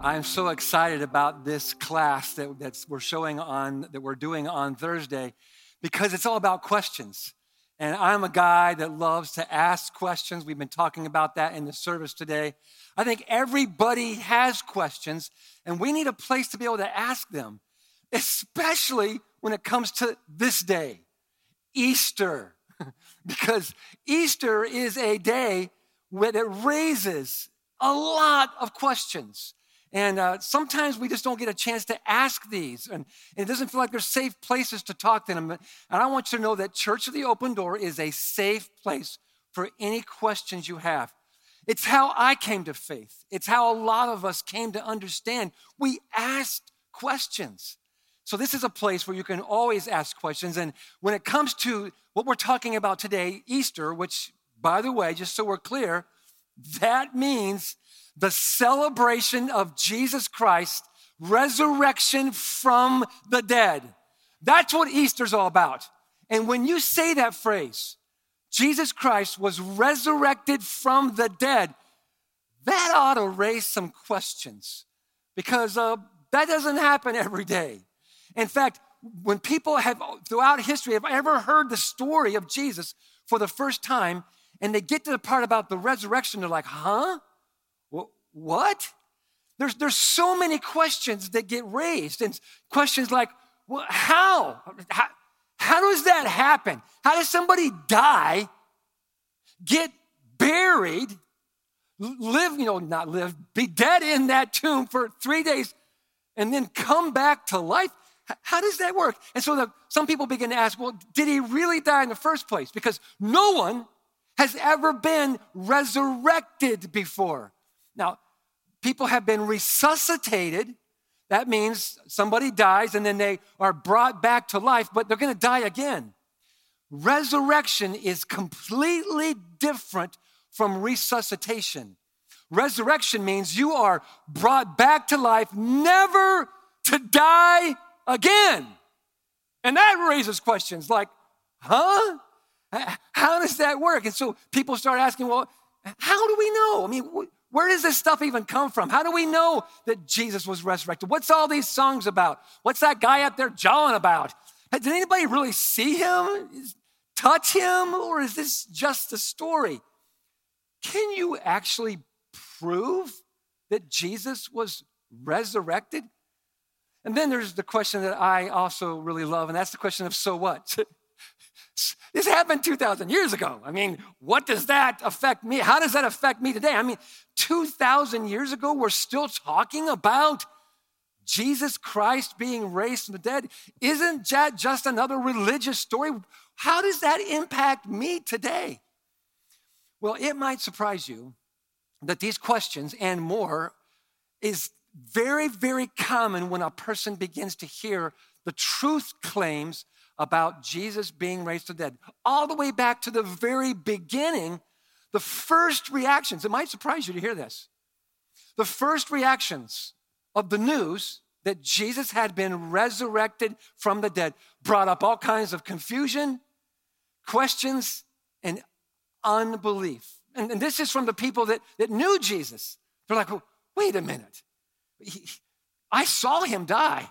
I'm so excited about this class that we're showing on that we're doing on Thursday because it's all about questions. And I'm a guy that loves to ask questions. We've been talking about that in the service today. I think everybody has questions, and we need a place to be able to ask them, especially when it comes to this day, Easter. because Easter is a day that raises a lot of questions. And uh, sometimes we just don't get a chance to ask these. And, and, it doesn't feel like there's safe places to talk to them. And I want you to know that Church of the Open Door is a safe place for any questions you have. It's how I came to faith, it's how a lot of us came to understand. We asked questions. So, this is a place where you can always ask questions. And when it comes to what we're talking about today, Easter, which, by the way, just so we're clear, that means the celebration of Jesus Christ, resurrection from the dead. That's what Easter's all about. And when you say that phrase, Jesus Christ was resurrected from the dead, that ought to raise some questions because uh, that doesn't happen every day. In fact, when people have throughout history have ever heard the story of Jesus for the first time and they get to the part about the resurrection, they're like, huh? what? There's, there's so many questions that get raised, and questions like, well, how? how? How does that happen? How does somebody die, get buried, live, you know, not live, be dead in that tomb for three days, and then come back to life? How does that work? And so the, some people begin to ask, well, did he really die in the first place? Because no one has ever been resurrected before. Now, people have been resuscitated. That means somebody dies and then they are brought back to life, but they're going to die again. Resurrection is completely different from resuscitation. Resurrection means you are brought back to life, never to die again. And that raises questions like, huh? How does that work? And so people start asking, well, how do we know? I mean, where does this stuff even come from? How do we know that Jesus was resurrected? What's all these songs about? What's that guy up there jawing about? Did anybody really see him, touch him, or is this just a story? Can you actually prove that Jesus was resurrected? And then there's the question that I also really love, and that's the question of so what? This happened 2,000 years ago. I mean, what does that affect me? How does that affect me today? I mean, 2,000 years ago, we're still talking about Jesus Christ being raised from the dead. Isn't that just another religious story? How does that impact me today? Well, it might surprise you that these questions and more is very, very common when a person begins to hear the truth claims about Jesus being raised to the dead, all the way back to the very beginning, the first reactions, it might surprise you to hear this. The first reactions of the news that Jesus had been resurrected from the dead brought up all kinds of confusion, questions, and unbelief. And, and this is from the people that, that knew Jesus. They're like, well, wait a minute. He, I saw him die.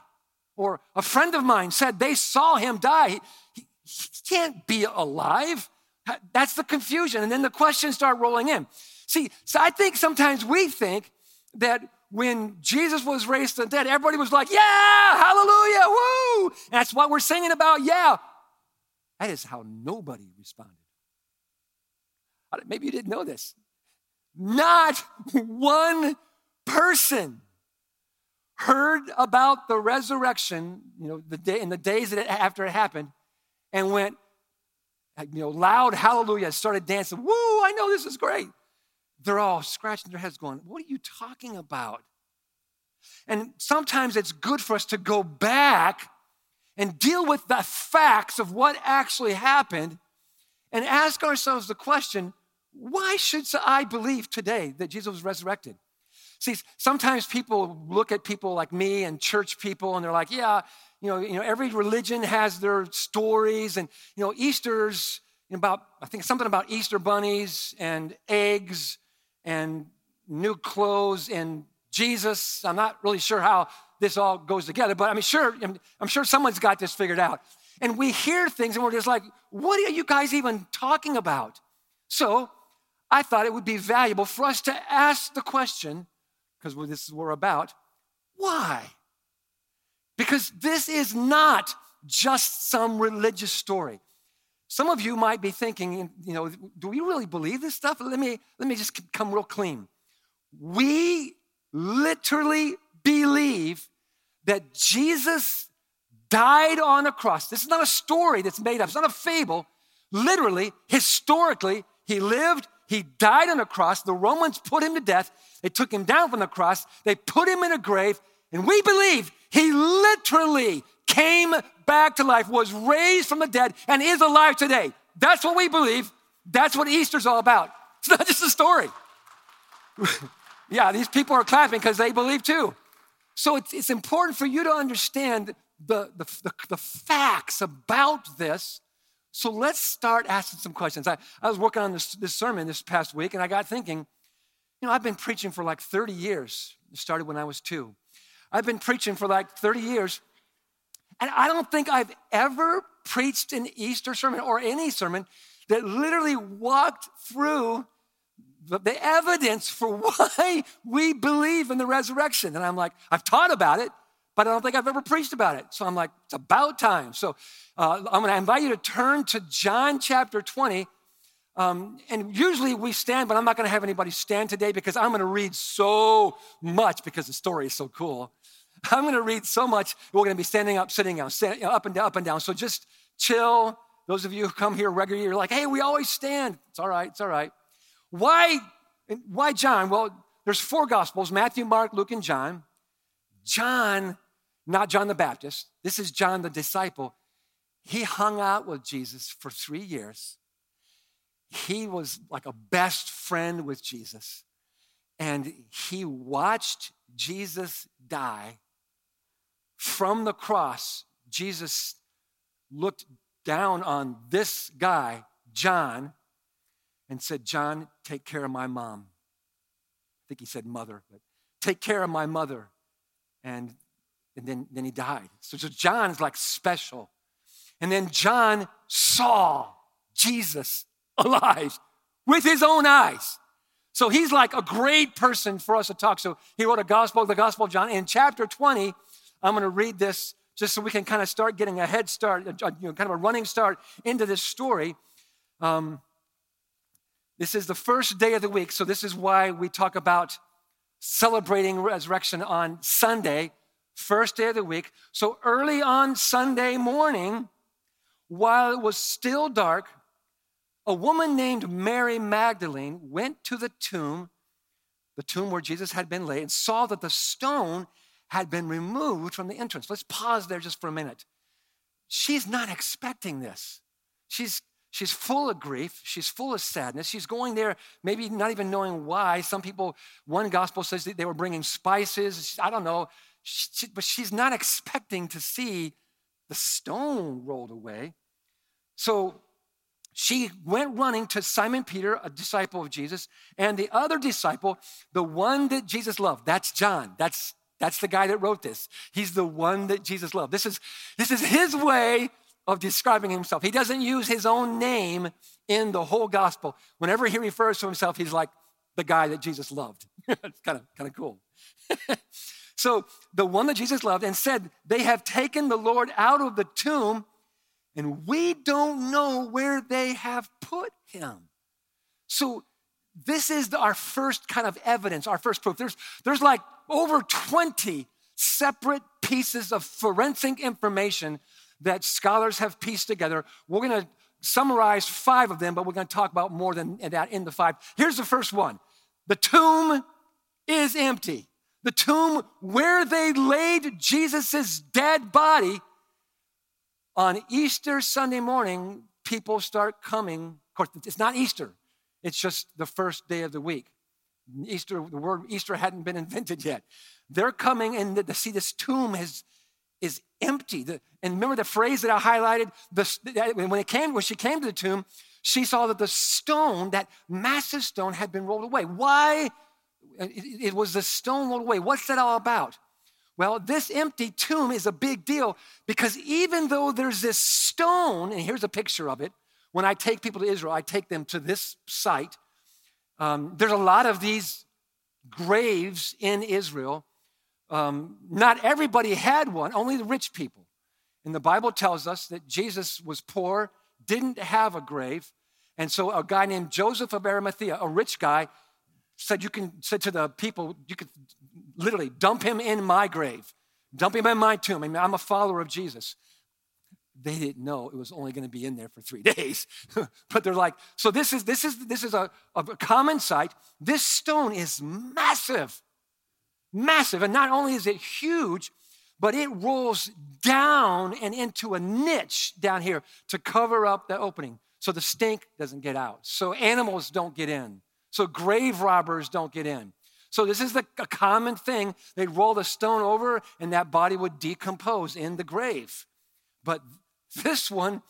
Or a friend of mine said they saw him die. He, he, can't be alive. That's the confusion. And then the questions start rolling in. See, so I think sometimes we think that when Jesus was raised from the dead, everybody was like, yeah, hallelujah, woo. And that's what we're singing about, yeah. That is how nobody responded. Uh, maybe you didn't know this. Not one person heard about the resurrection, you know, the day in the days that it, after it happened, and went, you know, loud hallelujah, started dancing. Woo, I know this is great. They're all scratching their heads, going, What are you talking about? And sometimes it's good for us to go back and deal with the facts of what actually happened and ask ourselves the question why should I believe today that Jesus was resurrected? See, sometimes people look at people like me and church people and they're like, yeah, you know, you know every religion has their stories. And, you know, Easter's about, I think something about Easter bunnies and eggs and new clothes and Jesus. I'm not really sure how this all goes together, but I mean, sure, I'm sure someone's got this figured out. And we hear things and we're just like, what are you guys even talking about? So I thought it would be valuable for us to ask the question, because this is what we're about, why? Because this is not just some religious story. Some of you might be thinking, you know, do we really believe this stuff? Let me, let me just come real clean. We literally believe that Jesus died on a cross. This is not a story that's made up, it's not a fable. Literally, historically, he lived, he died on a cross. The Romans put him to death. They took him down from the cross, they put him in a grave, and we believe he literally came back to life, was raised from the dead, and is alive today. That's what we believe. That's what Easter's all about. It's not just a story. yeah, these people are clapping because they believe too. So it's, it's important for you to understand the, the, the, the, facts about this. So let's start asking some questions. I, I was working on this, this sermon this past week, and I got thinking, you know, I've been preaching for like 30 years. It started when I was two. I've been preaching for like 30 years, and I don't think I've ever preached an Easter sermon or any sermon that literally walked through the, the evidence for why we believe in the resurrection. And I'm like, I've taught about it, but I don't think I've ever preached about it. So I'm like, it's about time. So uh, I'm going to invite you to turn to John chapter 20. Um, and usually we stand, but I'm not going to have anybody stand today because I'm going to read so much because the story is so cool. I'm going to read so much. We're going to be standing up, sitting down, stand, you know, up and down, up and down. So just chill. Those of you who come here regularly, you're like, hey, we always stand. It's all right. It's all right. Why, why John? Well, there's four gospels Matthew, Mark, Luke, and John. John, not John the Baptist, this is John the disciple. He hung out with Jesus for three years. He was like a best friend with Jesus. And he watched Jesus die from the cross, Jesus looked down on this guy, John, and said, John, take care of my mom. I think he said mother, but take care of my mother. And, and then, then he died. So, so is like special. And then John saw Jesus alive with his own eyes. So he's like a great person for us to talk. So he wrote a gospel, the Gospel of John. In chapter 20, I'm going to read this just so we can kind of start getting a head start, you know, kind of a running start into this story. Um, this is the first day of the week, so this is why we talk about celebrating resurrection on Sunday, first day of the week. So early on Sunday morning, while it was still dark, a woman named Mary Magdalene went to the tomb, the tomb where Jesus had been laid, and saw that the stone had been removed from the entrance. Let's pause there just for a minute. She's not expecting this. She's She's full of grief. She's full of sadness. She's going there, maybe not even knowing why. Some people, one gospel says they were bringing spices. I don't know. She, but she's not expecting to see the stone rolled away. So she went running to Simon Peter, a disciple of Jesus, and the other disciple, the one that Jesus loved. That's John. That's that's the guy that wrote this. He's the one that Jesus loved. This is, this is his way of describing himself. He doesn't use his own name in the whole gospel. Whenever he refers to himself, he's like the guy that Jesus loved. it's kind of, kind of cool. so the one that Jesus loved and said, They have taken the Lord out of the tomb, and we don't know where they have put him. So this is our first kind of evidence, our first proof. There's, there's like over 20 separate pieces of forensic information that scholars have pieced together. We're going to summarize five of them, but we're going to talk about more than that in the five. Here's the first one the tomb is empty. The tomb where they laid Jesus' dead body on Easter Sunday morning, people start coming. Of course, it's not Easter, it's just the first day of the week. Easter, the word Easter hadn't been invented yet. They're coming and to see this tomb is, is empty. The, and remember the phrase that I highlighted? The, when, it came, when she came to the tomb, she saw that the stone, that massive stone, had been rolled away. Why? It, it was the stone rolled away. What's that all about? Well, this empty tomb is a big deal because even though there's this stone, and here's a picture of it, when I take people to Israel, I take them to this site. Um, there's a lot of these graves in Israel. Um, not everybody had one, only the rich people. And the Bible tells us that Jesus was poor, didn't have a grave. And so a guy named Joseph of Arimathea, a rich guy, said you can said to the people, you could literally dump him in my grave, dump him in my tomb. I mean, I'm a follower of Jesus. They didn't know it was only going to be in there for three days. but they're like, so this is this is this is a, a common sight This stone is massive. Massive. And not only is it huge, but it rolls down and into a niche down here to cover up the opening so the stink doesn't get out, so animals don't get in. So grave robbers don't get in. So this is the, a common thing. They'd roll the stone over and that body would decompose in the grave. But this one,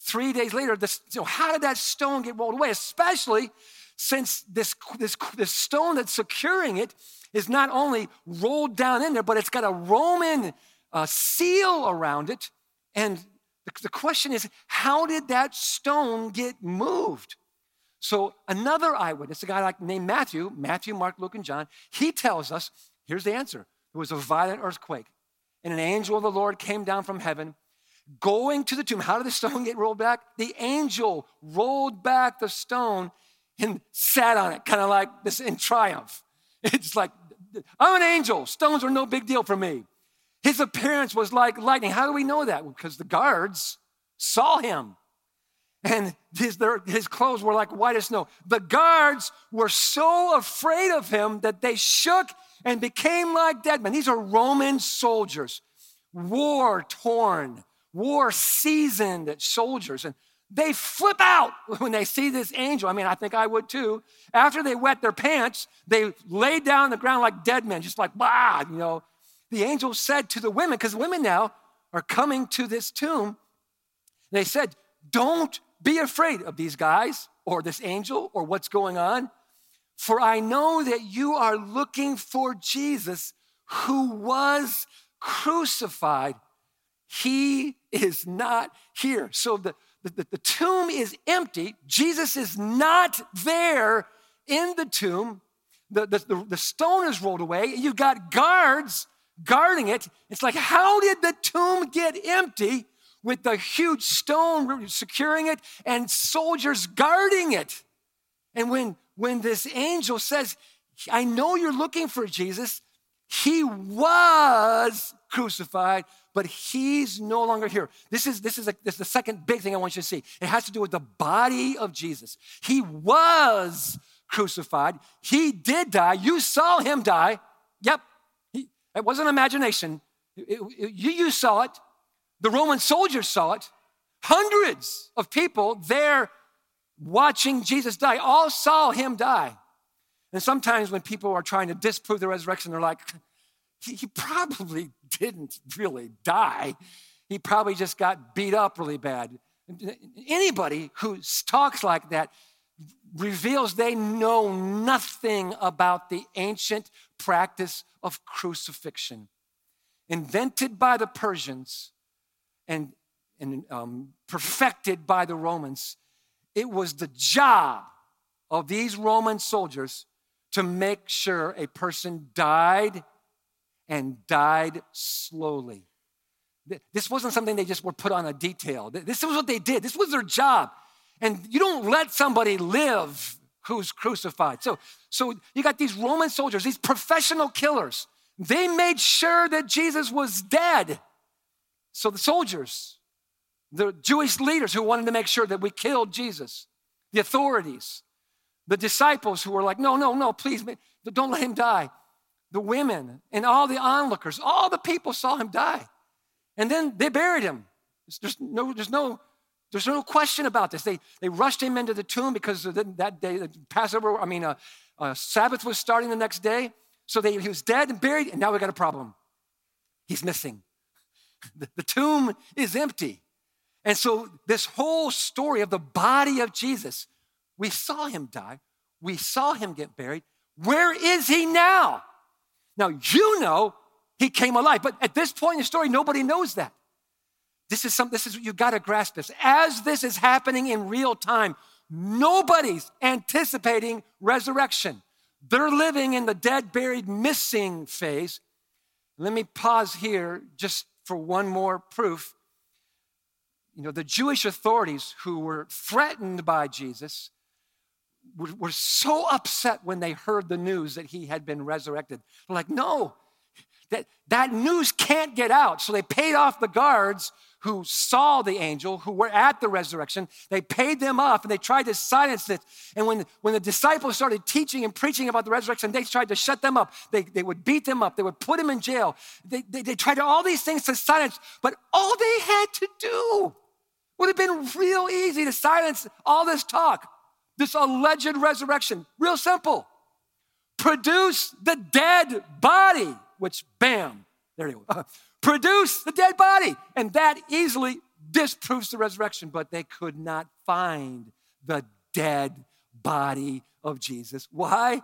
three days later, this, so how did that stone get rolled away? Especially since this, this, this stone that's securing it is not only rolled down in there, but it's got a Roman uh, seal around it. And the, the question is, how did that stone get moved? So another eyewitness, a guy like named Matthew, Matthew, Mark, Luke, and John, he tells us, here's the answer. It was a violent earthquake, and an angel of the Lord came down from heaven, going to the tomb. How did the stone get rolled back? The angel rolled back the stone and sat on it, kind of like this in triumph. It's like, I'm an angel. Stones are no big deal for me. His appearance was like lightning. How do we know that? Because the guards saw him and his, their, his clothes were like white as snow. The guards were so afraid of him that they shook and became like dead men. These are Roman soldiers, war torn, war seasoned soldiers. And they flip out when they see this angel. I mean, I think I would too. After they wet their pants, they lay down on the ground like dead men, just like, bah, you know. The angel said to the women, because women now are coming to this tomb, they said, Don't be afraid of these guys or this angel or what's going on, for I know that you are looking for Jesus who was crucified. He is not here. So the, the, the tomb is empty. Jesus is not there in the tomb. The, the, the, stone is rolled away. You've got guards guarding it. It's like, how did the tomb get empty? With the huge stone securing it and soldiers guarding it. And when, when this angel says, I know you're looking for Jesus, he was crucified, but he's no longer here. This is, this, is a, this is the second big thing I want you to see. It has to do with the body of Jesus. He was crucified, he did die. You saw him die. Yep, he, it wasn't imagination. It, it, you, you saw it. The Roman soldiers saw it. Hundreds of people there watching Jesus die all saw him die. And sometimes when people are trying to disprove the resurrection, they're like, he probably didn't really die. He probably just got beat up really bad. Anybody who talks like that reveals they know nothing about the ancient practice of crucifixion. Invented by the Persians and, and um, perfected by the Romans. It was the job of these Roman soldiers to make sure a person died and died slowly. This wasn't something they just were put on a detail. This was what they did. This was their job. And you don't let somebody live who's crucified. So, so you got these Roman soldiers, these professional killers. They made sure that Jesus was dead. So the soldiers, the Jewish leaders who wanted to make sure that we killed Jesus, the authorities, the disciples who were like, no, no, no, please, don't let him die. The women and all the onlookers, all the people saw him die. And then they buried him. There's no, there's no, there's no question about this. They, they rushed him into the tomb because that day, the Passover, I mean, uh, uh, Sabbath was starting the next day. So they, he was dead and buried, and now we got a problem. He's missing. The, tomb is empty. And so, this whole story of the body of Jesus, we saw him die, we saw him get buried, Where is he now? Now, you know he came alive, but at this point in the story, nobody knows that. This is something, this is, you've got to grasp this. As this is happening in real time, nobody's anticipating resurrection. They're living in the dead, buried, missing phase. Let me pause here just for one more proof. You know, the Jewish authorities who were threatened by Jesus were, were so upset when they heard the news that he had been resurrected. They're like, no, that, that news can't get out. So they paid off the guards who saw the angel, who were at the resurrection. They paid them off and they tried to silence it. And when, when the disciples started teaching and preaching about the resurrection, they tried to shut them up. They, they would beat them up, they would put them in jail. They, they, they tried all these things to silence, but all they had to do would have been real easy to silence all this talk, this alleged resurrection. Real simple. Produce the dead body, which, bam, there you go produce the dead body. And that easily disproves the resurrection, but they could not find the dead body of Jesus. Why?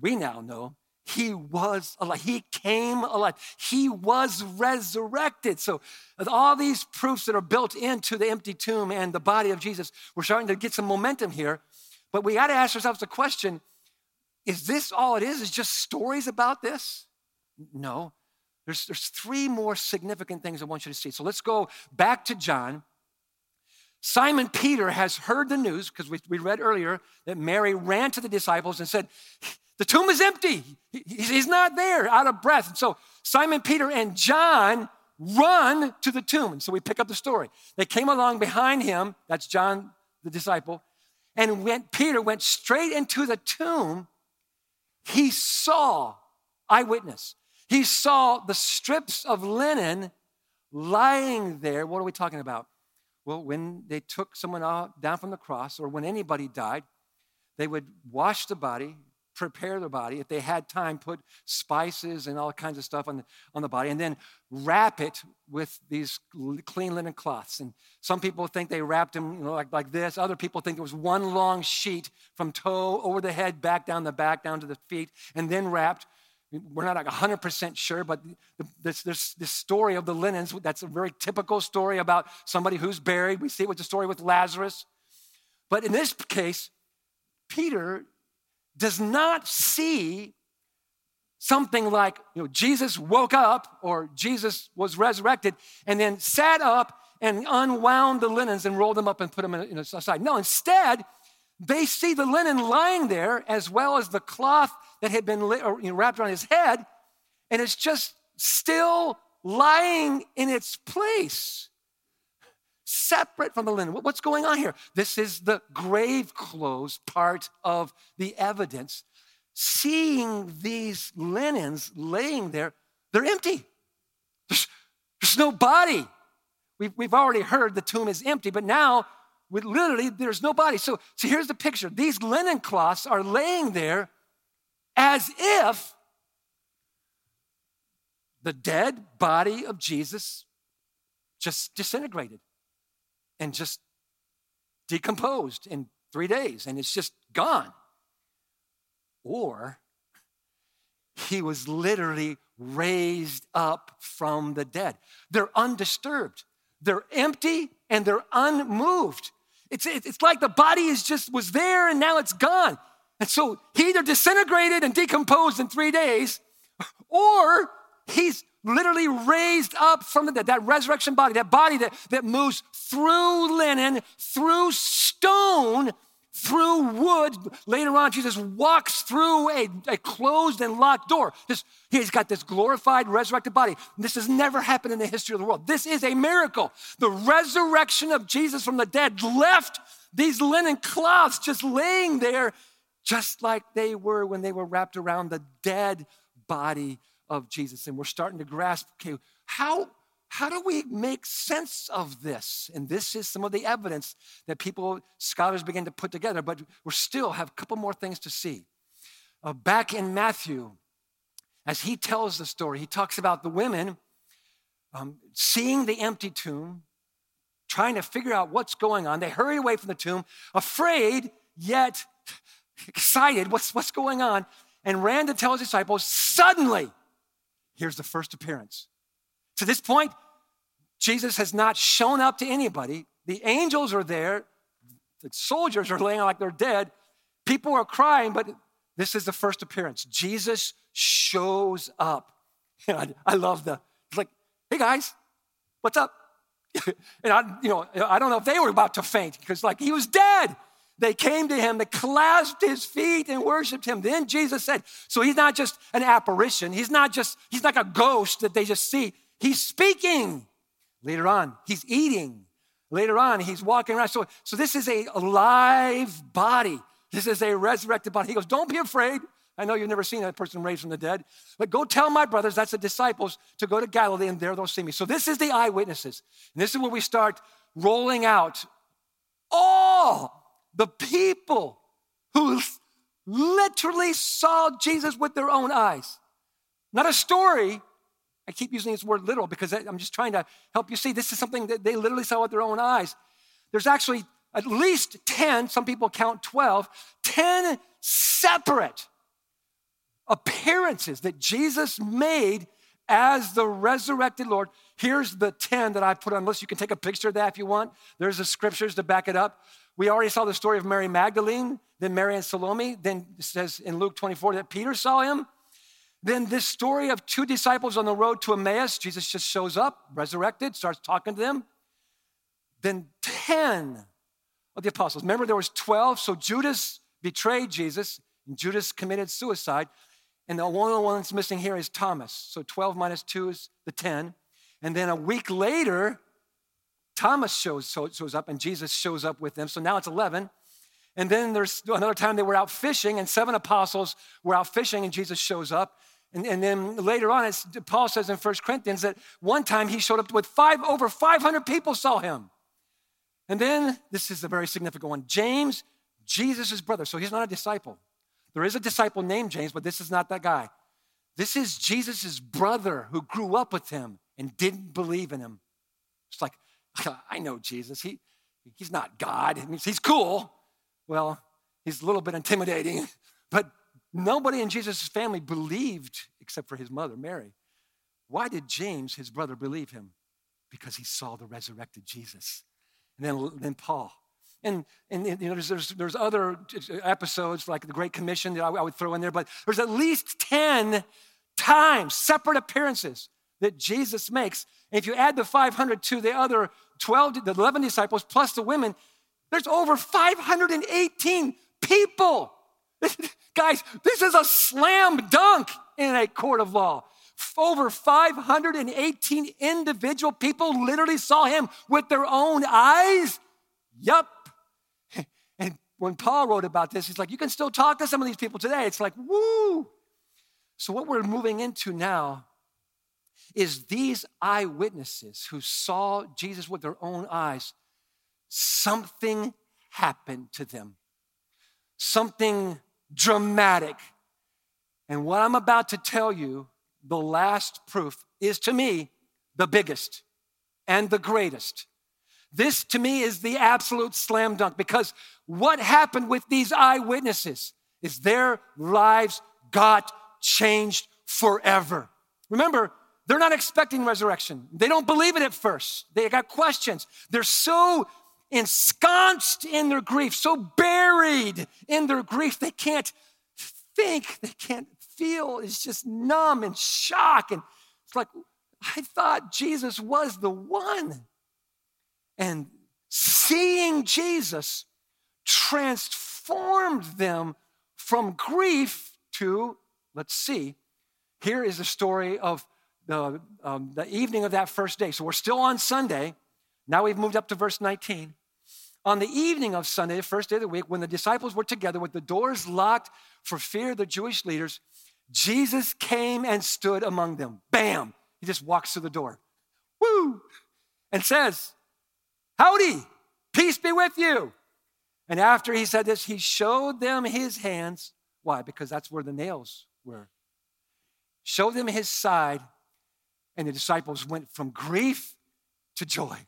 We now know he was alive. He came alive. He was resurrected. So, all these proofs that are built into the empty tomb and the body of Jesus, we're starting to get some momentum here. But we got to ask ourselves the question is this all it is? Is just stories about this? No. There's, there's three more significant things I want you to see. So let's go back to John. Simon Peter has heard the news, because we, we read earlier that Mary ran to the disciples and said, The tomb is empty. He, he's not there, out of breath. And so Simon Peter and John run to the tomb. And so we pick up the story. They came along behind him, that's John the disciple, and went, Peter went straight into the tomb. He saw, eyewitness, he saw the strips of linen lying there. What are we talking about? Well, when they took someone out, down from the cross, or when anybody died, they would wash the body, prepare the body. If they had time, put spices and all kinds of stuff on the, on the body, and then wrap it with these clean linen cloths. And some people think they wrapped them you know, like, like this. Other people think it was one long sheet from toe over the head, back down the back, down to the feet, and then wrapped we're not like 100% sure, but this, this, this story of the linens, that's a very typical story about somebody who's buried. We see it with the story with Lazarus. But in this case, Peter does not see something like you know, Jesus woke up or Jesus was resurrected and then sat up and unwound the linens and rolled them up and put them in, in aside. No, instead, they see the linen lying there as well as the cloth that had been lit, or, uh, you know, wrapped around his head, and it's just still lying in its place, separate from the linen. What's going on here? This is the grave clothes part of the evidence. Seeing these linens laying there, they're empty. There's, there's no body. We've, we've already heard the tomb is empty, but now with literally there's no body. So, so here's the picture. These linen cloths are laying there as if the dead body of Jesus just disintegrated and just decomposed in three days and it's just gone. Or he was literally raised up from the dead. They're undisturbed, they're empty, and they're unmoved. It's, it's like the body is just was there and now it's gone. And so he either disintegrated and decomposed in three days, or he's literally raised up from the dead, that resurrection body, that body that, that moves through linen, through stone, through wood. Later on, Jesus walks through a, a closed and locked door. This, he's got this glorified, resurrected body. This has never happened in the history of the world. This is a miracle. The resurrection of Jesus from the dead left these linen cloths just laying there just like they were when they were wrapped around the dead body of Jesus. And we're starting to grasp okay, how, how do we make sense of this? And this is some of the evidence that people, scholars begin to put together, but we still have a couple more things to see. Uh, back in Matthew, as he tells the story, he talks about the women um, seeing the empty tomb, trying to figure out what's going on. They hurry away from the tomb, afraid, yet excited. What's, what's going on? and ran to tell his disciples. Suddenly, here's the first appearance. To this point, Jesus has not shown up to anybody. The angels are there, the soldiers are laying like they're dead. People are crying, but this is the first appearance. Jesus shows up. I, I love the, it's like, hey guys, what's up? and I, you know, I don't know if they were about to faint because like he was dead. They came to him, they clasped his feet and worshiped him. Then Jesus said, so he's not just an apparition. He's not just, he's like a ghost that they just see. He's speaking. Later on, he's eating. Later on, he's walking around. So, so this is a alive body. This is a resurrected body. He goes, Don't be afraid. I know you've never seen a person raised from the dead, but go tell my brothers, that's the disciples, to go to Galilee and there they'll see me. So this is the eyewitnesses. And this is where we start rolling out all the people who literally saw Jesus with their own eyes. Not a story, I keep using this word literal because I'm just trying to help you see this is something that they literally saw with their own eyes. There's actually at least 10, some people count 12, 10 separate appearances that Jesus made as the resurrected Lord. Here's the 10 that I put on list. You can take a picture of that if you want. There's the scriptures to back it up. We already saw the story of Mary Magdalene, then Mary and Salome. Then it says in Luke 24 that Peter saw him. Then this story of two disciples on the road to Emmaus, Jesus just shows up, resurrected, starts talking to them. Then 10 of the apostles. Remember, there was 12, so Judas betrayed Jesus, and Judas committed suicide. And the only one that's missing here is Thomas. So 12 minus 2 is the 10. And then a week later, Thomas shows, shows up, and Jesus shows up with them. So now it's 11. And then there's another time they were out fishing, and seven apostles were out fishing, and Jesus shows up. And, and then later on, Paul says in 1 Corinthians that one time he showed up with five, over 500 people saw him. And then, this is a very significant one James, Jesus' brother. So he's not a disciple. There is a disciple named James, but this is not that guy. This is Jesus' brother who grew up with him and didn't believe in him. It's like, I know Jesus. He, he's not God. He's cool. Well, he's a little bit intimidating, but Nobody in Jesus' family believed except for his mother, Mary. Why did James, his brother, believe him? Because he saw the resurrected Jesus. And then, then Paul. And, and you know, there's, there's, there's other episodes like the Great Commission that I, I would throw in there, but there's at least 10 times, separate appearances that Jesus makes. And if you add the 500 to the other 12, the 11 disciples plus the women, there's over 518 people Guys, this is a slam dunk in a court of law. Over 518 individual people literally saw him with their own eyes. Yup. And when Paul wrote about this, he's like, you can still talk to some of these people today. It's like, woo. So, what we're moving into now is these eyewitnesses who saw Jesus with their own eyes, something happened to them. Something dramatic. And what I'm about to tell you, the last proof, is to me the biggest and the greatest. This to me is the absolute slam dunk because what happened with these eyewitnesses is their lives got changed forever. Remember, they're not expecting resurrection. They don't believe it at first. They got questions. They're so ensconced in their grief, so buried in their grief, they can't think, they can't feel. It's just numb and shock. And it's like, I thought Jesus was the one. And seeing Jesus transformed them from grief to, let's see, here is the story of the, um, the evening of that first day. So we're still on Sunday. Now we've moved up to verse 19. On the evening of Sunday, the first day of the week, when the disciples were together with the doors locked for fear of the Jewish leaders, Jesus came and stood among them. Bam! He just walks through the door. Woo! And says, Howdy, peace be with you. And after he said this, he showed them his hands. Why? Because that's where the nails were. Showed them his side, and the disciples went from grief to joy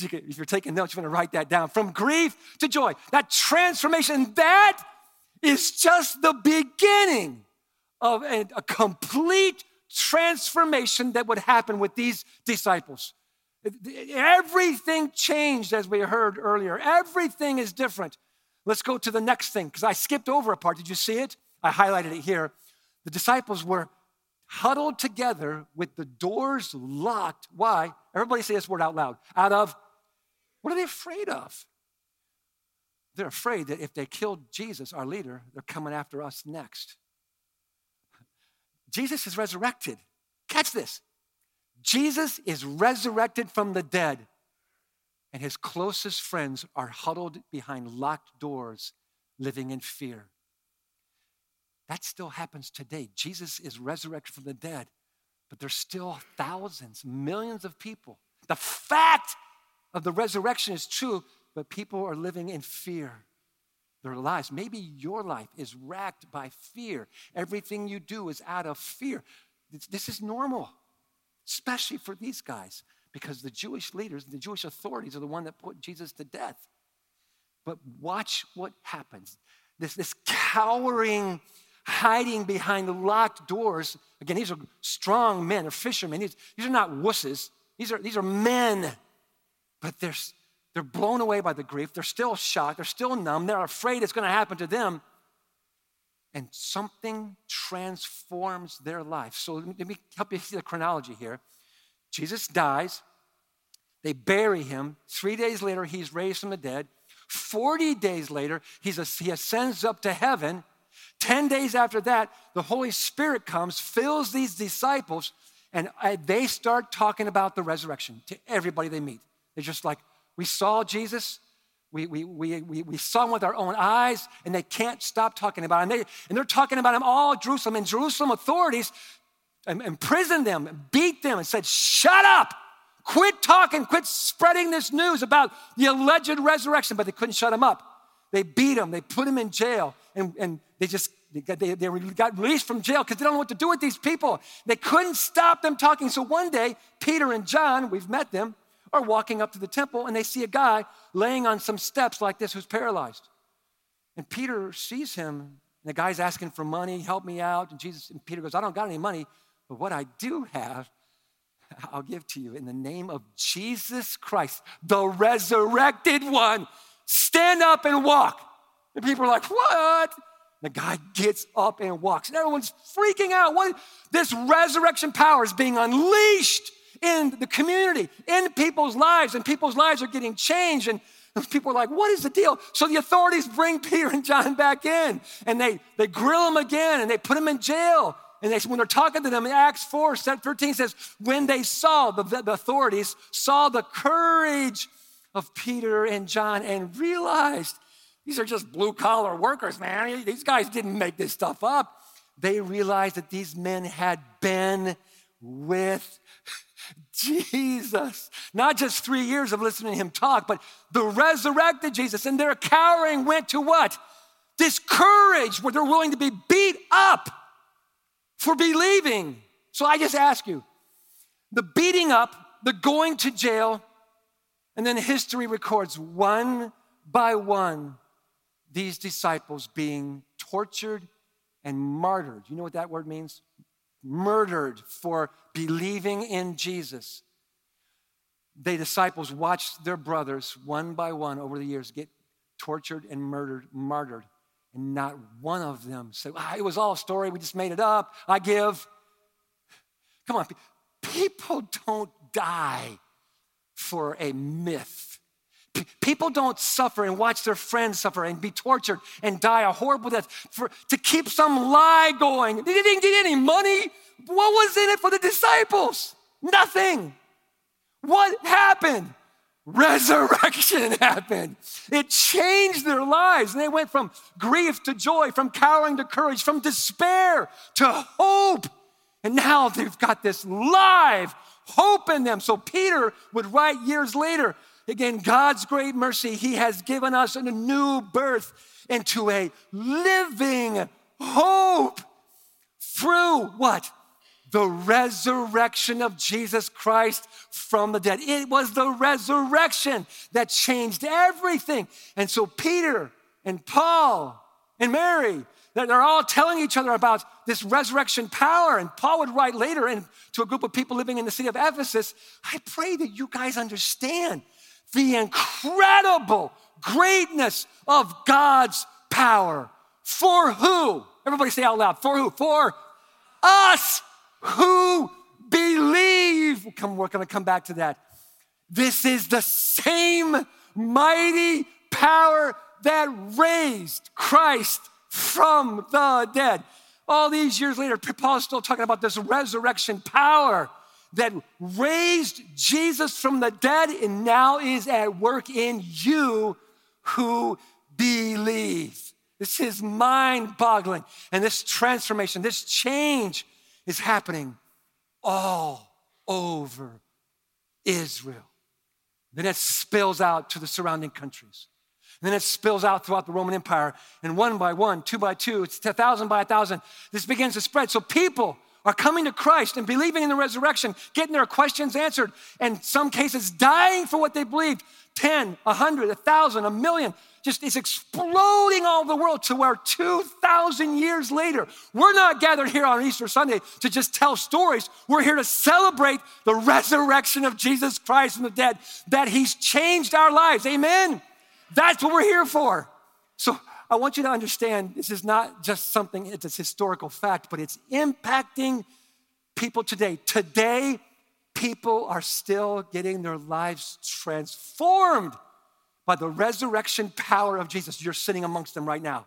if you're taking notes, you're going to write that down. From grief to joy. That transformation, that is just the beginning of a, a complete transformation that would happen with these disciples. Everything changed as we heard earlier. Everything is different. Let's go to the next thing because I skipped over a part. Did you see it? I highlighted it here. The disciples were huddled together with the doors locked. Why? Everybody say this word out loud. Out of what are they afraid of? They're afraid that if they killed Jesus, our leader, they're coming after us next. Jesus is resurrected. Catch this. Jesus is resurrected from the dead, and his closest friends are huddled behind locked doors, living in fear. That still happens today. Jesus is resurrected from the dead, but there's still thousands, millions of people. The fact of the resurrection is true, but people are living in fear. Their lives, maybe your life is racked by fear. Everything you do is out of fear. This is normal, especially for these guys, because the Jewish leaders, the Jewish authorities are the one that put Jesus to death. But watch what happens. This, this cowering, hiding behind the locked doors. Again, these are strong men, they're fishermen. These, these are not wusses. These are, these are men but they're, they're blown away by the grief. They're still shocked. They're still numb. They're afraid it's going to happen to them. And something transforms their life. So let me help you see the chronology here. Jesus dies. They bury him. Three days later, he's raised from the dead. 40 days later, he's he ascends up to heaven. 10 days after that, the Holy Spirit comes, fills these disciples, and uh, they start talking about the resurrection to everybody they meet. They're just like, we saw Jesus, we, we, we, we, we saw him with our own eyes, and they can't stop talking about him. They, and they're talking about him all Jerusalem. And Jerusalem authorities imprisoned them, beat them, and said, Shut up! Quit talking, quit spreading this news about the alleged resurrection. But they couldn't shut him up. They beat him, they put him in jail, and, and they just they got, they, they got released from jail because they don't know what to do with these people. They couldn't stop them talking. So one day, Peter and John, we've met them, are walking up to the temple and they see a guy laying on some steps like this who's paralyzed. And Peter sees him, and the guy's asking for money, help me out. And Jesus and Peter goes, I don't got any money, but what I do have, I'll give to you in the name of Jesus Christ, the resurrected one. Stand up and walk. And people are like, What? The guy gets up and walks, and everyone's freaking out. What? This resurrection power is being unleashed in the community, in people's lives, and people's lives are getting changed. And people are like, what is the deal? So the authorities bring Peter and John back in and they, they grill them again and they put them in jail. And they, when they're talking to them, in Acts 4, 13 says, when they saw, the, the authorities saw the courage of Peter and John and realized these are just blue collar workers, man. These guys didn't make this stuff up. They realized that these men had been with Jesus. Not just three years of listening to him talk, but the resurrected Jesus. And their cowering went to what? This courage where they're willing to be beat up for believing. So I just ask you the beating up, the going to jail, and then history records one by one these disciples being tortured and martyred. You know what that word means? Murdered for believing in Jesus. The disciples watched their brothers one by one over the years get tortured and murdered, martyred. And not one of them said, ah, It was all a story. We just made it up. I give. Come on. People don't die for a myth. People don't suffer and watch their friends suffer and be tortured and die a horrible death for, to keep some lie going. They didn't get any money. What was in it for the disciples? Nothing. What happened? Resurrection happened. It changed their lives. And they went from grief to joy, from cowering to courage, from despair to hope. And now they've got this live hope in them. So Peter would write years later Again, God's great mercy, He has given us a new birth into a living hope through what? The resurrection of Jesus Christ from the dead. It was the resurrection that changed everything. And so Peter and Paul and Mary. They're all telling each other about this resurrection power. And Paul would write later in, to a group of people living in the city of Ephesus I pray that you guys understand the incredible greatness of God's power. For who? Everybody say out loud. For who? For us who believe. Come, we're going to come back to that. This is the same mighty power that raised Christ from the dead. All these years later, Paul is still talking about this resurrection power that raised Jesus from the dead and now is at work in you who believe. This is mind boggling. And this transformation, this change is happening all over Israel. Then it spills out to the surrounding countries. And then it spills out throughout the Roman Empire. And one by one, two by two, it's a thousand by a thousand. This begins to spread. So people are coming to Christ and believing in the resurrection, getting their questions answered, and some cases dying for what they believed. 10, 100, 1,000, a million. Just it's exploding all the world to where 2,000 years later, we're not gathered here on Easter Sunday to just tell stories. We're here to celebrate the resurrection of Jesus Christ from the dead, that He's changed our lives. Amen. That's what we're here for. So I want you to understand this is not just something, it's a historical fact, but it's impacting people today. Today, people are still getting their lives transformed by the resurrection power of Jesus. You're sitting amongst them right now.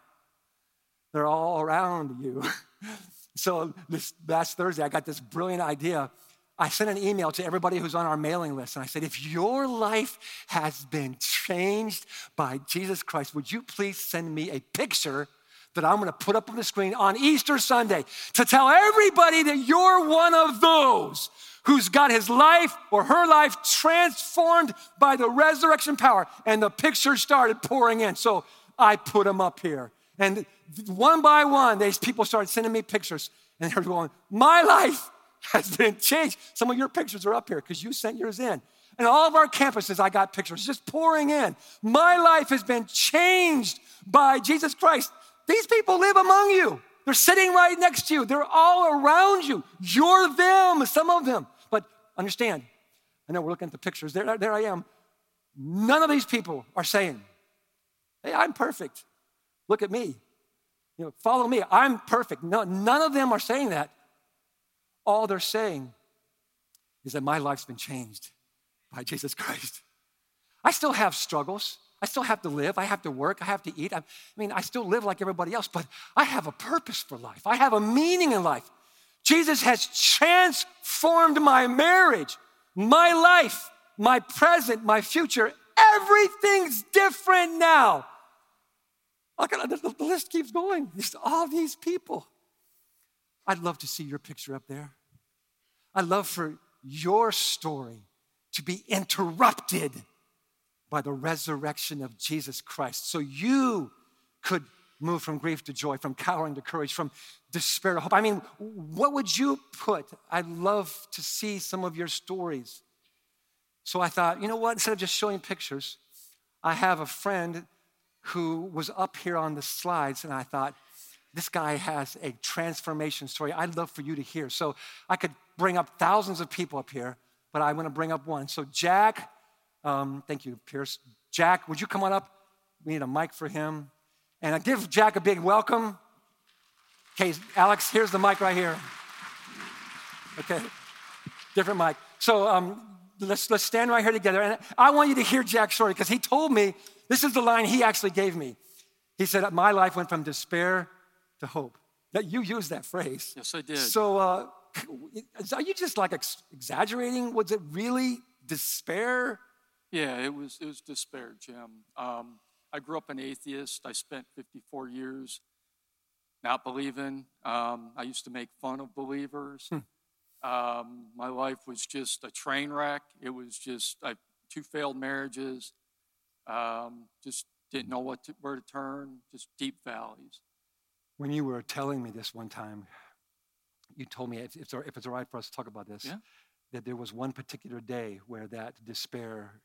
They're all around you. so this last Thursday, I got this brilliant idea I sent an email to everybody who's on our mailing list, and I said, if your life has been changed by Jesus Christ, would you please send me a picture that I'm gonna put up on the screen on Easter Sunday to tell everybody that you're one of those who's got his life or her life transformed by the resurrection power. And the pictures started pouring in. So I put them up here. And one by one, these people started sending me pictures. And they're going, My life has been changed. Some of your pictures are up here because you sent yours in. And all of our campuses, I got pictures just pouring in. My life has been changed by Jesus Christ. These people live among you. They're sitting right next to you. They're all around you. You're them, some of them. But understand, I know we're looking at the pictures. There, there I am. None of these people are saying, Hey, I'm perfect. Look at me. You know, follow me. I'm perfect. No, none of them are saying that. All they're saying is that my life's been changed by Jesus Christ. I still have struggles. I still have to live. I have to work. I have to eat. I, mean, I still live like everybody else, but I have a purpose for life. I have a meaning in life. Jesus has transformed my marriage, my life, my present, my future. Everything's different now. Look the list keeps going. Just all these people. I'd love to see your picture up there. I'd love for your story to be interrupted by the resurrection of Jesus Christ so you could move from grief to joy, from cowering to courage, from despair to hope. I mean, what would you put? I'd love to see some of your stories. So I thought, you know what? Instead of just showing pictures, I have a friend who was up here on the slides, and I thought, this guy has a transformation story I'd love for you to hear. So I could bring up thousands of people up here, but I want to bring up one. So, Jack, um, thank you, Pierce. Jack, would you come on up? We need a mic for him. And I give Jack a big welcome. Okay, Alex, here's the mic right here. Okay, different mic. So um, let's, let's stand right here together. And I want you to hear Jack's story because he told me this is the line he actually gave me. He said, My life went from despair to hope. That you used that phrase. Yes, I did. So, uh, are you just like ex- exaggerating? Was it really despair? Yeah, it was. It was despair, Jim. Um, I grew up an atheist. I spent 54 years not believing. Um, I used to make fun of believers. Hmm. Um, my life was just a train wreck. It was just I, two failed marriages. Um, just didn't know what to, where to turn. Just deep valleys. When you were telling me this one time, you told me, if it's, if it's all right for us to talk about this, yeah. that there was one particular day where that despair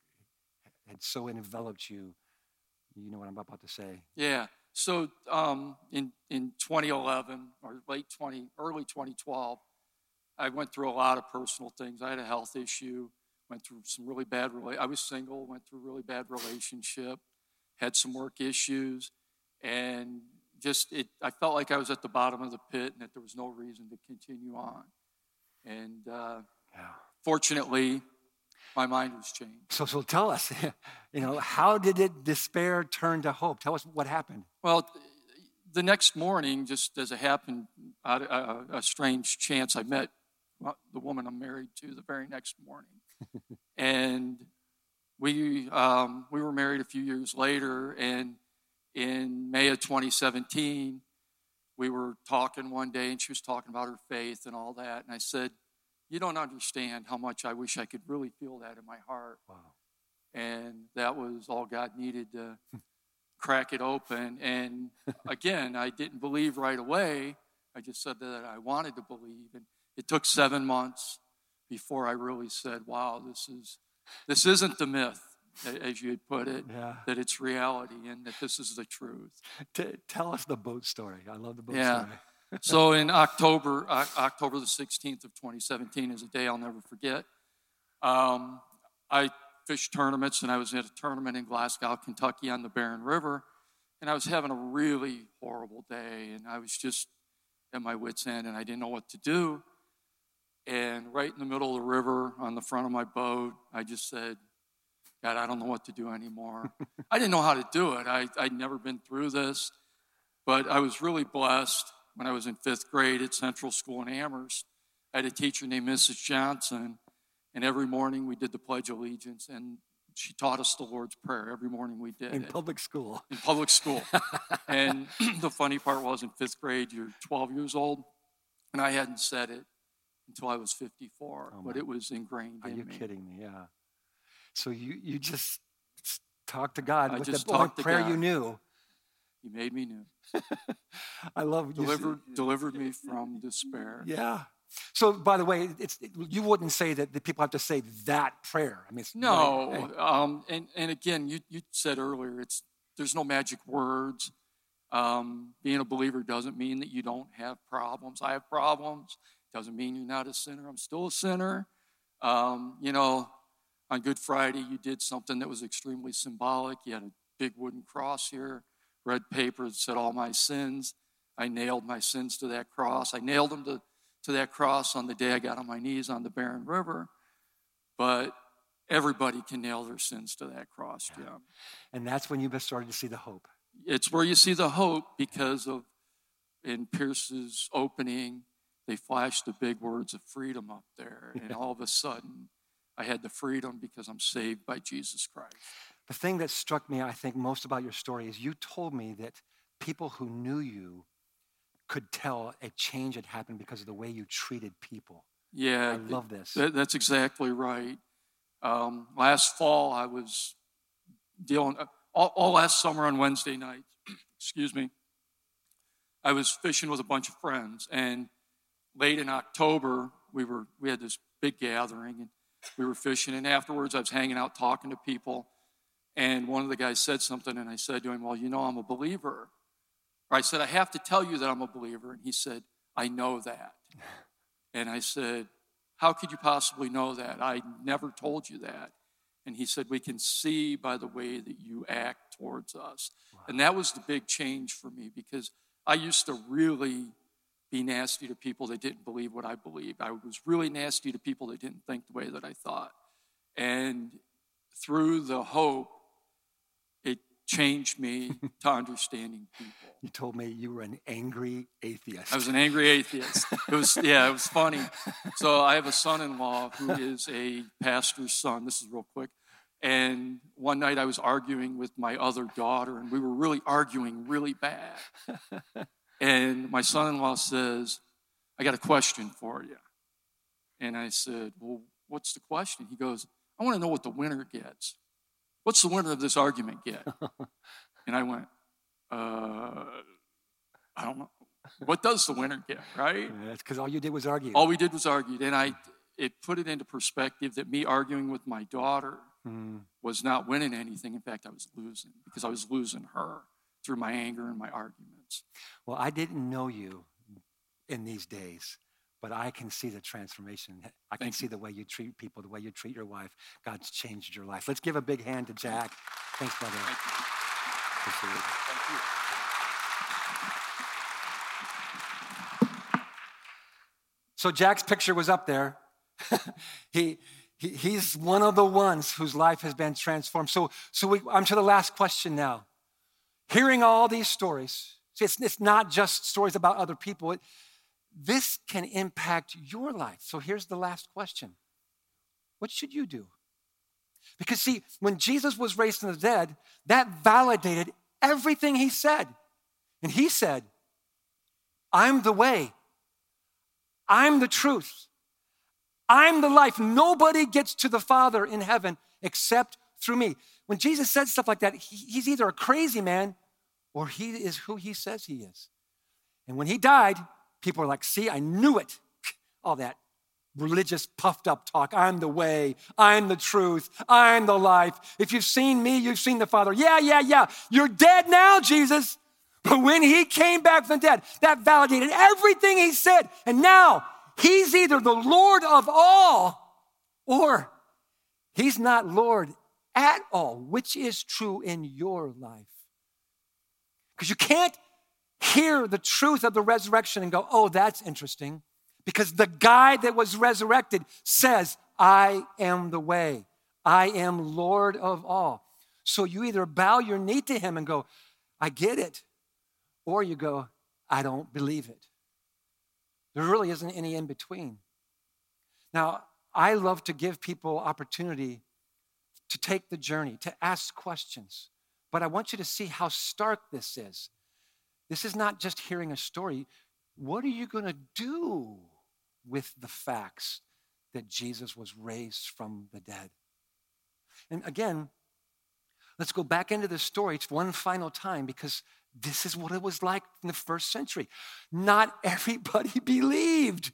had so enveloped you. You know what I'm about to say. Yeah. So um, in in 2011 or late 20, early 2012, I went through a lot of personal things. I had a health issue, went through some really bad. Rela- I was single, went through a really bad relationship, had some work issues, and just it. I felt like I was at the bottom of the pit, and that there was no reason to continue on. And uh, Yeah. fortunately, my mind was changed. So, so tell us, you know, how did it despair turn to hope? Tell us what happened. Well, the next morning, just as it happened, out of- a, a strange chance, I met the woman I'm married to the very next morning, and we um, we were married a few years later. And in May of 2017, we were talking one day, and she was talking about her faith and all that. And I said, "You don't understand how much I wish I could really feel that in my heart." Wow. and that was all God needed to crack it open. And again, I didn't believe right away. I just said that I wanted to believe, and it took seven months before I really said, "Wow, this is this isn't the myth, as you had put it, Yeah. that it's reality, and that this is the truth." T- tell us the boat story. I love the boat Yeah. story. so in October, O- October the 16th of 2017 is a day I'll never forget. Um, I fished tournaments, and I was at a tournament in Glasgow, Kentucky, on the Barren River, and I was having a really horrible day, and I was just at my wits' end, and I didn't know what to do. And right in the middle of the river, on the front of my boat, I just said, "God, I don't know what to do anymore." I didn't know how to do it. I, I'd never been through this. But I was really blessed when I was in fifth grade at Central School in Amherst. I had a teacher named Mrs. Johnson, and every morning we did the Pledge of Allegiance, and she taught us the Lord's Prayer. Every morning we did In it public school. in public school. and the funny part was in fifth grade, you're 12 years old, and I hadn't said it until I was 54, Oh, but it was ingrained Are in you me. kidding me? Yeah. So you, you just talked to God I with just the only prayer you knew. He made me new, I love you. delivered, delivered me from despair. Yeah. So, by the way, it's you wouldn't say that the people have to say that prayer. I mean, it's No, right, um, and and again, you you said earlier, it's there's no magic words. Um, being a believer doesn't mean that you don't have problems. I have problems. Doesn't mean you're not a sinner. I'm still a sinner. Um, you know, on Good Friday, you did something that was extremely symbolic. You had a big wooden cross here, red paper that said all my sins. I nailed my sins to that cross. I nailed them to, to that cross on the day I got on my knees on the Barren River. But everybody can nail their sins to that cross, Jim. and that's when you started to see the hope. It's where you see the hope because of in Pierce's opening, they flashed the big words of freedom up there. And all of a sudden, I had the freedom because I'm saved by Jesus Christ. The thing that struck me, I think, most about your story is you told me that people who knew you could tell a change had happened because of the way you treated people. Yeah, I love this. That, that's exactly right. Um, last fall, I was dealing, all, all last summer on Wednesday night, excuse me, I was fishing with a bunch of friends. And late in October, we, were, we had this big gathering and we were fishing. And afterwards, I was hanging out talking to people. And one of the guys said something, and I said to him, Well, you know, I'm a believer. Or I said, I have to tell you that I'm a believer. And he said, I know that. And I said, How could you possibly know that? I never told you that. And he said, We can see by the way that you act towards us. And that was the big change for me because I used to really be nasty to people that didn't believe what I believed. I was really nasty to people that didn't think the way that I thought. And through the hope, it changed me to understanding people. You told me you were an angry atheist. I was an angry atheist. It was yeah, it was funny. So I have a son-in-law who is a pastor's son. This is real quick. And one night I was arguing with my other daughter, and we were really arguing really bad. And my son-in-law says, "I got a question for you." And I said, "Well, what's the question?" He goes, "I want to know what the winner gets. What's the winner of this argument get?" And I went, "Uh, I don't know. What does the winner get, right?" That's because all you did was argue. All we did was argue, and I it put it into perspective that me arguing with my daughter Mm, was not winning anything. In fact, I was losing because I was losing her through my anger and my arguments. Well, I didn't know you in these days, but I can see the transformation. I can Thank see the way you treat people, the way you treat your wife. God's changed your life. Let's give a big hand to Jack. Thanks, brother. Thank you. Appreciate it. Thank you. So Jack's picture was up there. he, he, he's one of the ones whose life has been transformed. So, so we, I'm to the last question now. Hearing all these stories, see, it's, it's not just stories about other people. It, this can impact your life. So here's the last question What should you do? Because, see, when Jesus was raised from the dead, that validated everything he said. And he said, I'm the way, I'm the truth. I'm the life. Nobody gets to the Father in heaven except through me. When Jesus said stuff like that, he's either a crazy man or he is who he says he is. And when he died, people were like, see, I knew it. All that religious puffed up talk. I'm the way, I'm the truth, I'm the life. If you've seen me, you've seen the Father. Yeah, yeah, yeah. You're dead now, Jesus. But when he came back from the dead, that validated everything he said. And now he's either the Lord of all or he's not Lord at all, which is true in your life. Because you can't hear the truth of the resurrection and go, oh, that's interesting. Because the guy that was resurrected says, I am the way, I am Lord of all. So you either bow your knee to him and go, I get it or you go, I don't believe it. There really isn't any in between. Now, I love to give people opportunity to take the journey, to ask questions, but I want you to see how stark this is. This is not just hearing a story. What are you going to do with the facts that Jesus was raised from the dead? And again, let's go back into the story one final time because this is what it was like in the first century. Not everybody believed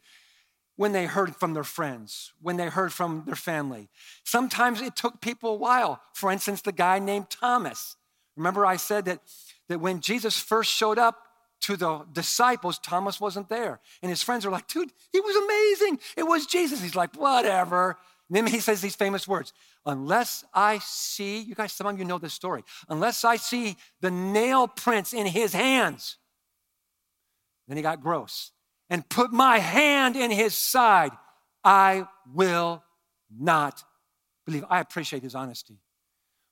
when they heard from their friends, when they heard from their family. Sometimes it took people a while. For instance, the guy named Thomas. Remember, I said that, that when Jesus first showed up to the disciples, Thomas wasn't there. And his friends are like, dude, he was amazing. It was Jesus. He's like, whatever. And then he says these famous words Unless I see, you guys, some of you know this story, unless I see the nail prints in his hands, then he got gross, and put my hand in his side, I will not believe. I appreciate his honesty.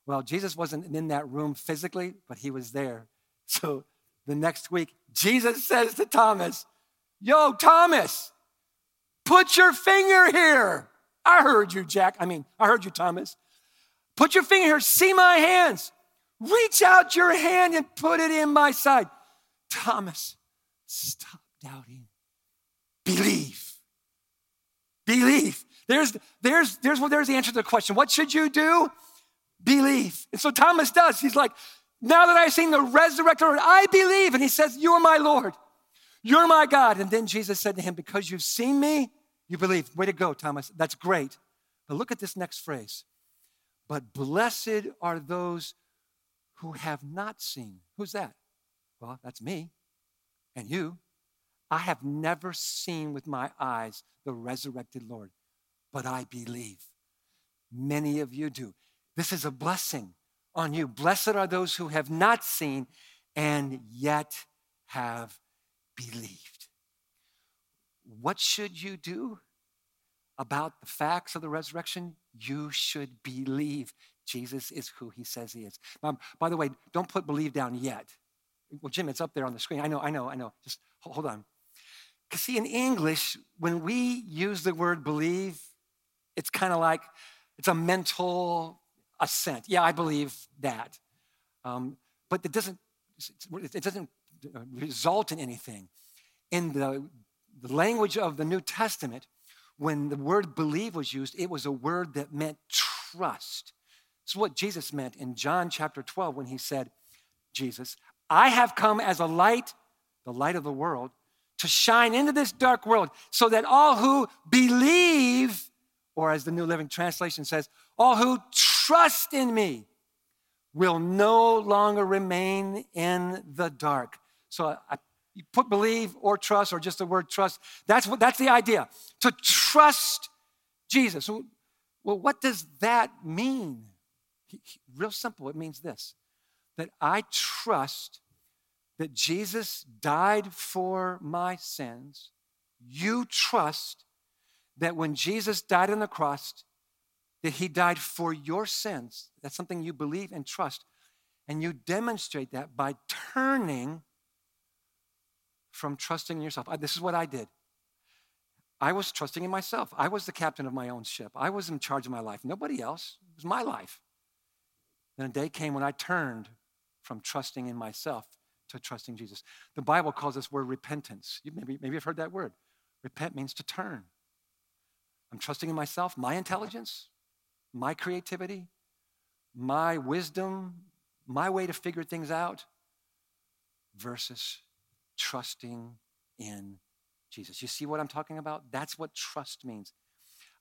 Well, Jesus wasn't in that room physically, but he was there. So the next week, Jesus says to Thomas, Yo, Thomas, put your finger here. I heard you, Jack. I mean, I heard you, Thomas. Put your finger here, see my hands. Reach out your hand and put it in my side. Thomas, stop doubting. Believe. Believe. There's, there's, there's, there's the answer to the question. What should you do? Believe. And so Thomas does. He's like, now that I've seen the resurrected Lord, I believe. And he says, You are my Lord. You're my God. And then Jesus said to him, Because you've seen me, you believe. Way to go, Thomas. That's great. But look at this next phrase. But blessed are those who have not seen. Who's that? Well, that's me and you. I have never seen with my eyes the resurrected Lord, but I believe. Many of you do. This is a blessing on you. Blessed are those who have not seen and yet have believed. What should you do about the facts of the resurrection? You should believe Jesus is who he says he is. By the way, don't put believe down yet. Well, Jim, it's up there on the screen. I know, I know, I know. Just hold on. Because, see, in English, when we use the word believe, it's kind of like it's a mental assent. Yeah, I believe that. Um, but it doesn't, it doesn't result in anything. In the the language of the New Testament, when the word believe was used, it was a word that meant trust. This is what Jesus meant in John chapter 12 when he said, Jesus, I have come as a light, the light of the world, to shine into this dark world so that all who believe, or as the New Living Translation says, all who trust in me will no longer remain in the dark. So I, you put believe or trust or just the word trust. That's what that's the idea. To trust Jesus. Well, what does that mean? Real simple. It means this that I trust that Jesus died for my sins. You trust that when Jesus died on the cross, that he died for your sins. That's something you believe and trust. And you demonstrate that by turning from trusting in yourself. This is what I did. I was trusting in myself. I was the captain of my own ship. I was in charge of my life. Nobody else. It was my life. Then a day came when I turned from trusting in myself to trusting Jesus. The Bible calls this word repentance. You maybe, maybe you've heard that word. Repent means to turn. I'm trusting in myself, my intelligence, my creativity, my wisdom, my way to figure things out, versus trusting in Jesus. You see what I'm talking about? That's what trust means.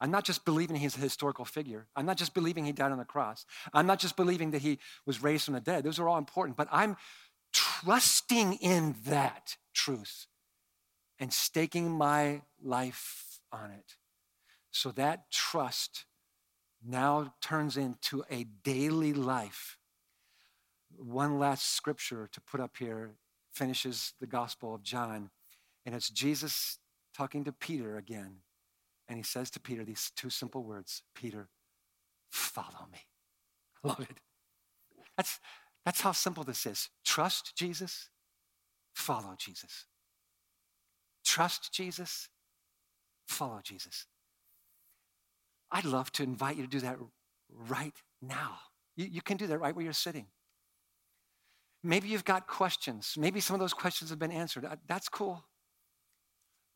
I'm not just believing he's a historical figure. I'm not just believing he died on the cross. I'm not just believing that he was raised from the dead. Those are all important, but I'm trusting in that truth and staking my life on it. So that trust now turns into a daily life. One last scripture to put up here finishes the Gospel of John, and it's Jesus talking to Peter again. And he says to Peter these two simple words Peter, follow me. I love it. That's, that's how simple this is. Trust Jesus, follow Jesus. Trust Jesus, follow Jesus. I'd love to invite you to do that right now. You, you can do that right where you're sitting. Maybe you've got questions. Maybe some of those questions have been answered. Uh, that's cool.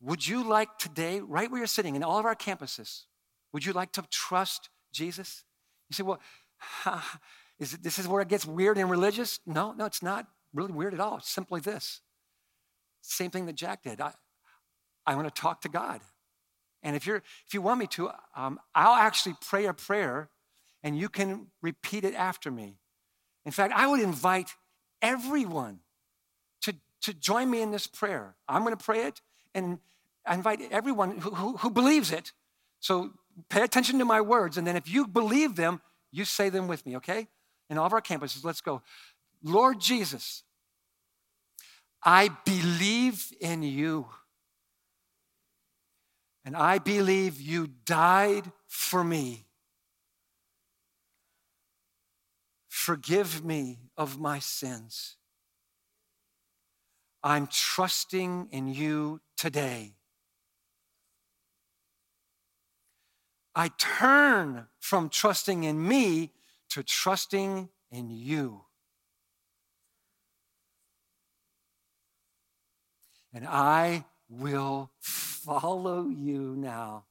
Would you like today, right where you're sitting in all of our campuses, would you like to trust Jesus? You say, well, is it, this is where it gets weird and religious? No, no, it's not really weird at all. It's simply this. Same thing that Jack did. I, I want to talk to God. And if, you're, if you want me to, um, I'll actually pray a prayer and you can repeat it after me. In fact, I would invite everyone to, to join me in this prayer. I'm going to pray it, and I invite everyone who, who, who believes it. So pay attention to my words, and then if you believe them, you say them with me, okay? In all of our campuses, let's go. Lord Jesus, I believe in you. And I believe you died for me. Forgive me of my sins. I'm trusting in you today. I turn from trusting in me to trusting in you. And I will follow you now.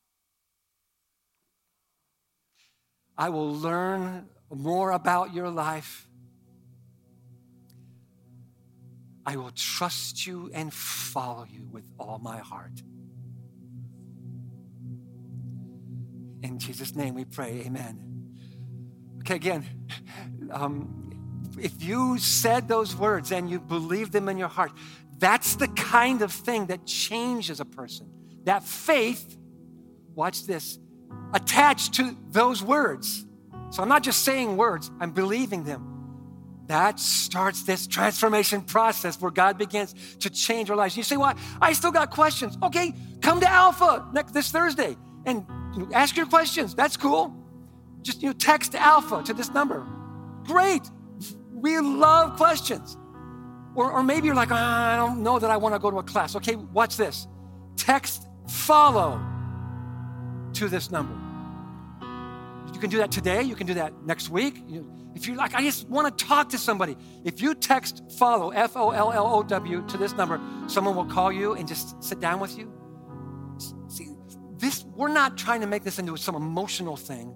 I will learn more about your life. I will trust you and follow you with all my heart. In Jesus' name we pray, amen. Okay, again, um, if you said those words and you believe them in your heart, that's the kind of thing that changes a person. That faith, watch this, attached to those words. So I'm not just saying words, I'm believing them. That starts this transformation process where God begins to change our lives. You say, Well, I still got questions. Okay, come to Alpha next this Thursday and ask your questions. That's cool. Just you know, text Alpha to this number. Great. We love questions. Or, or maybe you're like, oh, I don't know that I want to go to a class. Okay, watch this. Text follow to this number. You can do that today. You can do that next week. If you're like, I just want to talk to somebody, if you text follow, F O L L O W, to this number, someone will call you and just sit down with you. See, this, we're not trying to make this into some emotional thing,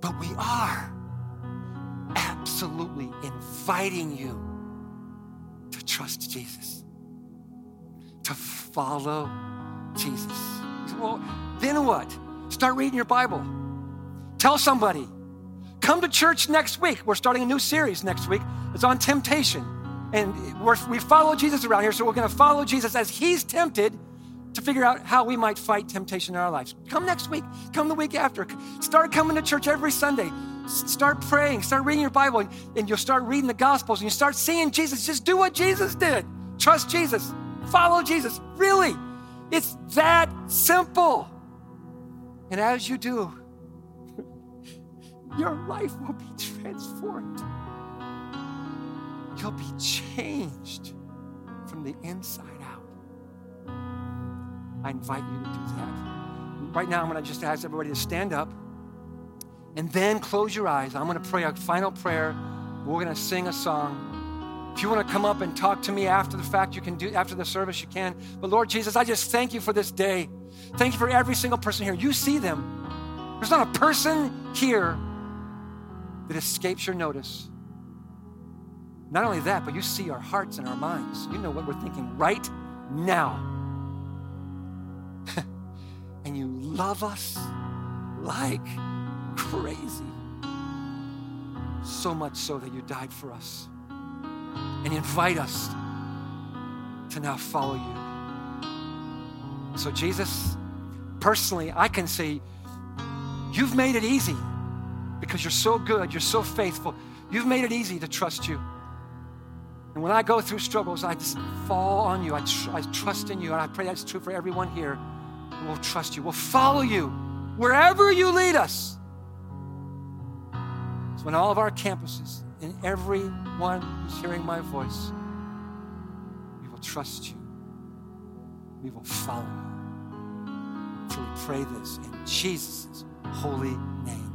but we are absolutely inviting you to trust Jesus, to follow Jesus. Well, then what? Start reading your Bible. Tell somebody. come to church next week. We're starting a new series next week. It's on temptation. And we follow Jesus around here, so we're going to follow Jesus as he's tempted to figure out how we might fight temptation in our lives. Come next week. Come the week after. Start coming to church every Sunday. Start praying. Start reading your Bible, and, you'll start reading the Gospels, and you start seeing Jesus. Just do what Jesus did. Trust Jesus. Follow Jesus. Really, it's that simple. And as you do, your life will be transformed. You'll be changed from the inside. I invite you to do that. Right now, I'm going to just ask everybody to stand up and then close your eyes. I'm going to pray a final prayer. We're going to sing a song. If you want to come up and talk to me after the fact, you can do after the service, you can. But Lord Jesus, I just thank you for this day. Thank you for every single person here. You see them. There's not a person here that escapes your notice. Not only that, but you see our hearts and our minds. You know what we're thinking right now. And you love us like crazy. So much so that you died for us and invite us to now follow you. So, Jesus, personally, I can say, You've made it easy because you're so good, you're so faithful. You've made it easy to trust you. And when I go through struggles, I just fall on you. I, tr- I trust in you. And I pray that's true for everyone here. We'll trust you. We'll follow you wherever you lead us. So, in all of our campuses, in everyone who's hearing my voice, we will trust you. We will follow you. So we pray this in Jesus' holy name.